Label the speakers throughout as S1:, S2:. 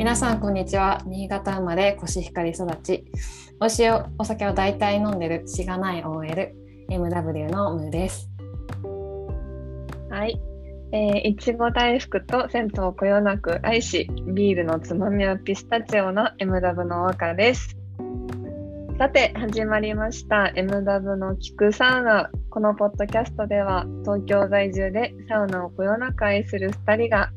S1: 皆さんこんにちは。新潟生まれコシヒカリ育ち。美味しいお酒を大体飲んでる。しがない OLMW のムーです。
S2: はい、えー、いちご大福と銭湯をこよなく愛しビールのつまみはピスタチオの MW の和です。さて始まりました。MW の聞くサウナ。このポッドキャストでは東京在住でサウナをこよなく愛する2人が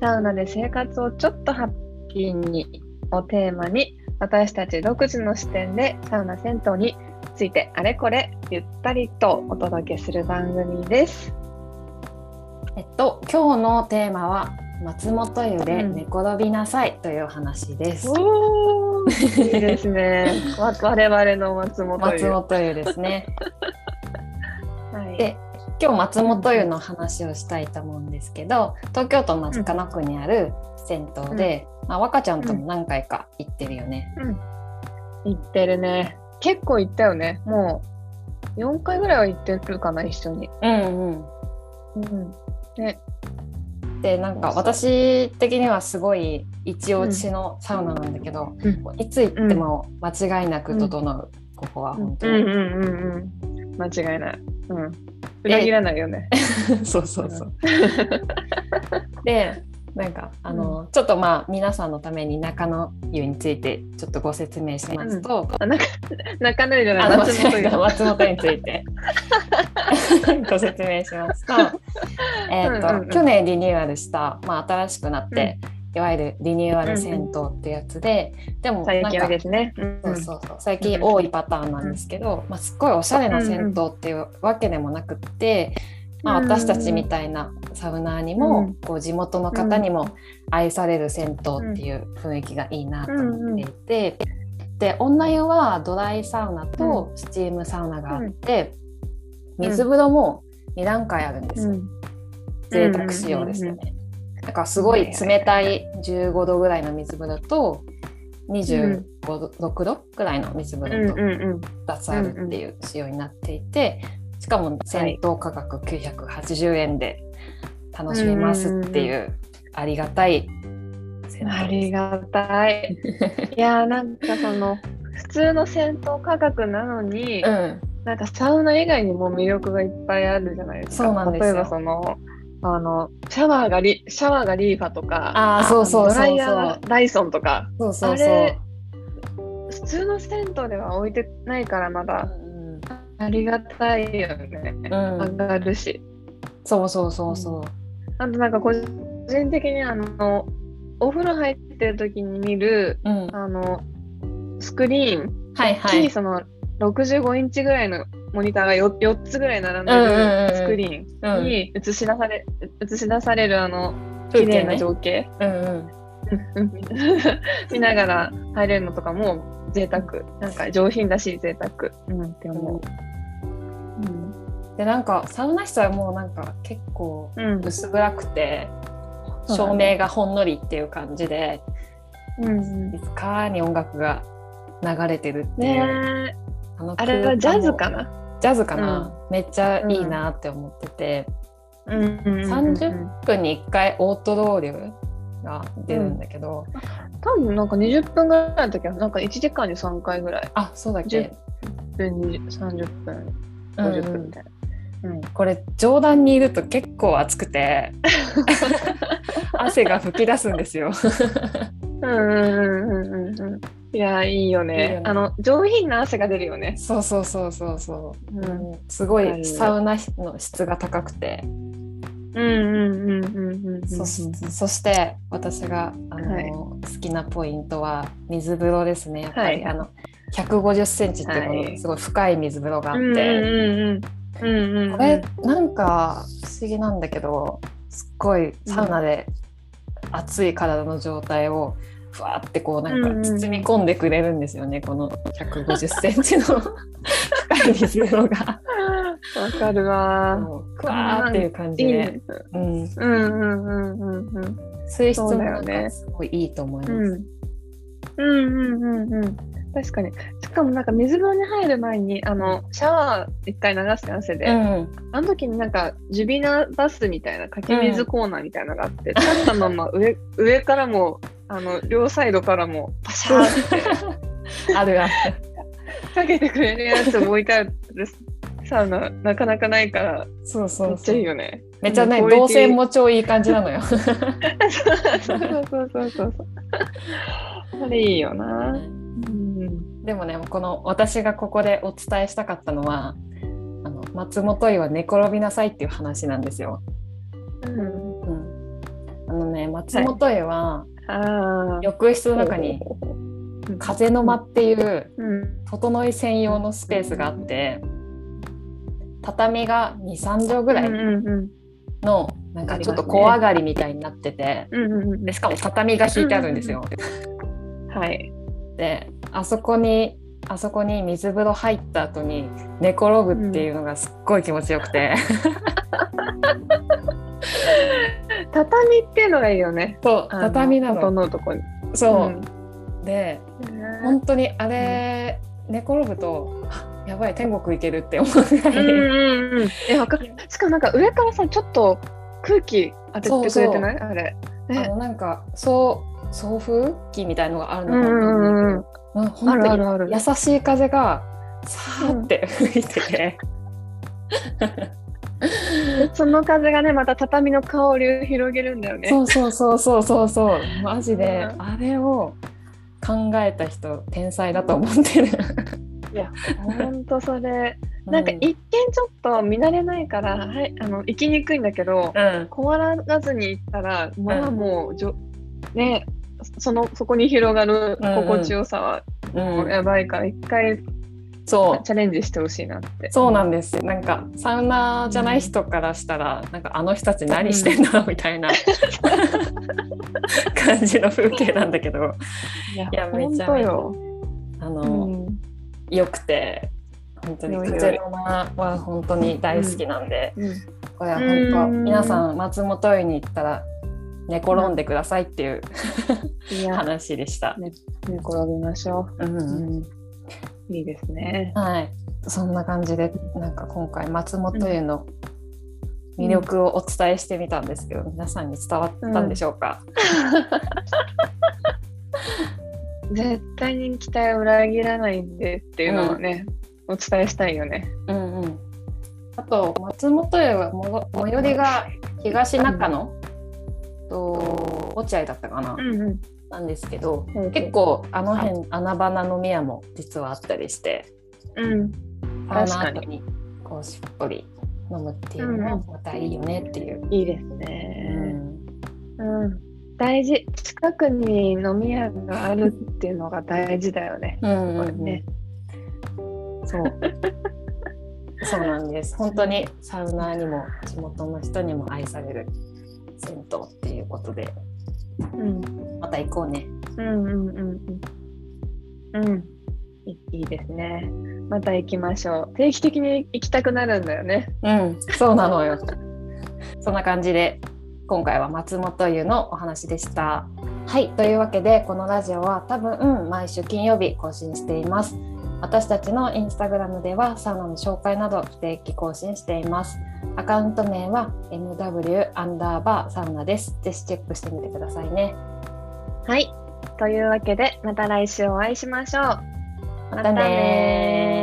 S2: サウナで生活をちょっとハッピーにをテーマに私たち独自の視点でサウナ銭湯についてあれこれゆったりとお届けする番組です。
S1: えっと今日のテーマは松本湯で寝転びなさいという話です、
S2: うん、いいですね。わ我々の松本湯。
S1: 松本湯ですね
S2: はい、
S1: で今日松本湯の話をしたいと思うんですけど東京都中野区にある銭湯で、うん、まあ、若ちゃんとも何回か行ってるよね、
S2: うん、行ってるね。結構行ったよね。もう4回ぐらいは行ってるかな一緒に。
S1: うんうん、
S2: うん、ね。
S1: でなんか私的にはすごい一押しのサウナなんだけど、うん、いつ行っても間違いなく整う、ここは本当に、
S2: うんうんうんうん、間違いない、うん、裏切らないよね。
S1: そうそうそう。でなんかあの、うん、ちょっとまあ皆さんのために中野湯についてちょっとご説明しますと、
S2: うん、中野湯じゃない。
S1: 松本湯松本湯について。ご説明しますと,、えーと、うんうんうん、去年リニューアルした、まあ、新しくなって、いわゆるリニューアル銭湯ってやつで、でも
S2: 最近ですね、
S1: そうそうそう。最近多いパターンなんですけど、まあ、すっごいおしゃれな銭湯っていうわけでもなくって、まあ、私たちみたいなサウナーにも、こう地元の方にも愛される銭湯っていう雰囲気がいいなと思っていて、で女湯はドライサウナとスチームサウナがあって、水風呂も2段階あるんですよ。贅沢仕様ですよね。なんかすごい冷たい15度ぐらいの水風呂と26度ぐらいの水風呂と2つあるっていう仕様になっていてしかも銭湯価格980円で楽しめますっていうありがたい
S2: ありがたい。いやなんかその普通の銭湯価格なのに、うん、なんかサウナ以外にも魅力がいっぱいあるじゃないですか。
S1: そうなんです
S2: 例えばそのあのシャワーがリシャワーがリーファとか、
S1: あそうそう
S2: ドライヤーがダイソンとか、
S1: そうそうそう。
S2: 普通の銭湯では置いてないからまだ、うん、ありがたいよね、うん、上がるし。
S1: そうそうそうそう。
S2: あとなんか個人的にあのお風呂入ってる時に見る、
S1: うん、
S2: あのスクリーン、
S1: はいはい、
S2: その65インチぐらいのモニターが 4, 4つぐらい並んでるスクリーンに映し出され,、映し出されるあの綺麗な情景、
S1: ね、
S2: 見ながら入れるのとかも贅沢。なんか上品だし贅沢、うん、って思う。
S1: うん、でなんかサウナ室はもうなんか結構薄暗くて、うん、照明がほんのりっていう感じで、
S2: うん、
S1: いつかに音楽が流れてるっていう。
S2: ねああれはジャズかな？
S1: ジャズかな、うん、めっちゃいいなって思ってて、
S2: うん。うん。うん。うん、
S1: 30分に1回オートローリュが出るんだけど、
S2: うん、多分なんか20分ぐらいの時はなんか1時間に3回ぐらい。
S1: あそうだっけ
S2: ？10分30分50分みたいな、
S1: うん、うん、これ上段にいると結構暑くて。汗が吹き出すんですよ。
S2: うんうんうんうんうんいやいいよね、ね、あの上品な汗が出るよね。
S1: そうそうそうそうそう、うん、すごいサウナの質が高くて。
S2: うんうんうんうんうん
S1: そそして私があの、はい、好きなポイントは水風呂ですね。やっぱり、はい、あの150センチっていうのすごい深い水風呂があって、
S2: はい、
S1: これなんか不思議なんだけどすっごいサウナで熱い体の状態を、うんふわってこうなんか包み込んでくれるんですよね、うん、この150センチの深い水風呂が。
S2: わかるわ。
S1: ふわーっていう感じで。
S2: うん、うんうんうんうんうん。
S1: 水質もねすごいいいと思います。
S2: うん、うんうんうんうん。確かに。しかもなんか水風呂に入る前にあのシャワー一回流して汗で、
S1: うん、
S2: あの時になんかジュビナバスみたいなかき水コーナーみたいなのがあって、立ったまま上上からもあの両サイドからもパシャーって
S1: あるある。
S2: かけてくれるやつ置いてあるサウナなかなかないから
S1: そうそう
S2: めっちゃいいよね。
S1: めっちゃね、動線も超いい感じなのよ。
S2: そうそうそうそうそう。あれいいよな。うん、
S1: でもね、この私がここでお伝えしたかったのは、あの松本湯は寝転びなさいっていう話なんですよ。
S2: うん、
S1: うん、あのね、松本湯は
S2: ああ。
S1: 浴室の中に風の間っていう
S2: うん、
S1: 整い専用のスペースがあって、畳が2、3畳ぐらいのなんかちょっと小上がりみたいになってて、でしかも畳が引いてあるんですよ。
S2: はい。
S1: であそこにあそこに水風呂入った後に寝転ぶっていうのがすっごい気持ちよくて、
S2: 畳っていうのがいいよね。
S1: そう畳なの。
S2: 整うとこに。
S1: そう、で
S2: うん
S1: 本当にあれ、寝転ぶとあやばい天国行けるって思うぐらい、
S2: うんうんうん。えわかる。しかもなんか上からさちょっと空気当ててくれてない？あれ。ね。
S1: あのなんかそう送風機みたいのがあるのか
S2: うんうんうん
S1: な、うん、
S2: あるあるある。
S1: 優しい風がさーって吹いてて、
S2: で その風がねまた畳の香りを広げるんだよね。
S1: そうそうそうそうそうそう。マジで、
S2: うん。
S1: あれを考えた人天才だと思ってる。
S2: いや本当それ。なんか一見ちょっと見慣れないから、はい、あの行きにくいんだけど、
S1: うん。
S2: 怖がずに行ったら、まあもうじょ、ね、そのそこに広がる心地よさは
S1: うん。
S2: やばいから、一回
S1: そう。
S2: チャレンジしてほしいなって。
S1: そうなんです。なんかサウナじゃない人からしたら、なんかあの人たち何してんだろうみたいな 感じの風景なんだけど。
S2: いや
S1: め
S2: 本
S1: ちゃ。
S2: 当よ。
S1: あ
S2: う
S1: の、
S2: ん、
S1: よくて本当に
S2: よいよい。
S1: 風の間は本当に大好きなんで、
S2: うん。
S1: これは本当
S2: うん。
S1: 皆さん松本湯に行ったら寝転んでくださいっていう話でした。
S2: 寝転びましょ
S1: う。ん
S2: う。うん、いいですね。
S1: はい、そんな感じでなんか今回松本湯の魅力をお伝えしてみたんですけど、皆さんに伝わったんでしょうか、
S2: 絶対に期待を裏切らないんでっていうのをね、お伝えしたいよね。
S1: うんうん。あと松本湯はも最寄りが東中野、と落合だったかな、
S2: んうん。
S1: なんですけど、
S2: うん
S1: 結構あの辺穴場な飲み屋も実はあったりして
S2: うん。確かに
S1: こうしっぽり飲むっていうのもまたいいよねっていう。
S2: いいです
S1: う
S2: ね。
S1: ん
S2: うん。大事。近くに飲み屋があるっていうのが大事だよね。
S1: うんうん
S2: ね。
S1: そう そうなんです本当にサウナーにも地元の人にも愛される銭湯っていうことで
S2: うん。
S1: また行こうね。
S2: うんうんうんうん。うん。いいいですね。また行きましょう。定期的に行きたくなるんだよね。
S1: うん、そうなのよ。そんな感じで今回は松本湯のお話でした。はい、というわけでこのラジオは多分毎週金曜日更新しています。私たちのインスタグラムではサウナの紹介など不定期更新しています。アカウント名は MW アンダーバーサウナです。ぜひチェックしてみてくださいね。
S2: はい。というわけで、また来週お会いしましょう。
S1: またね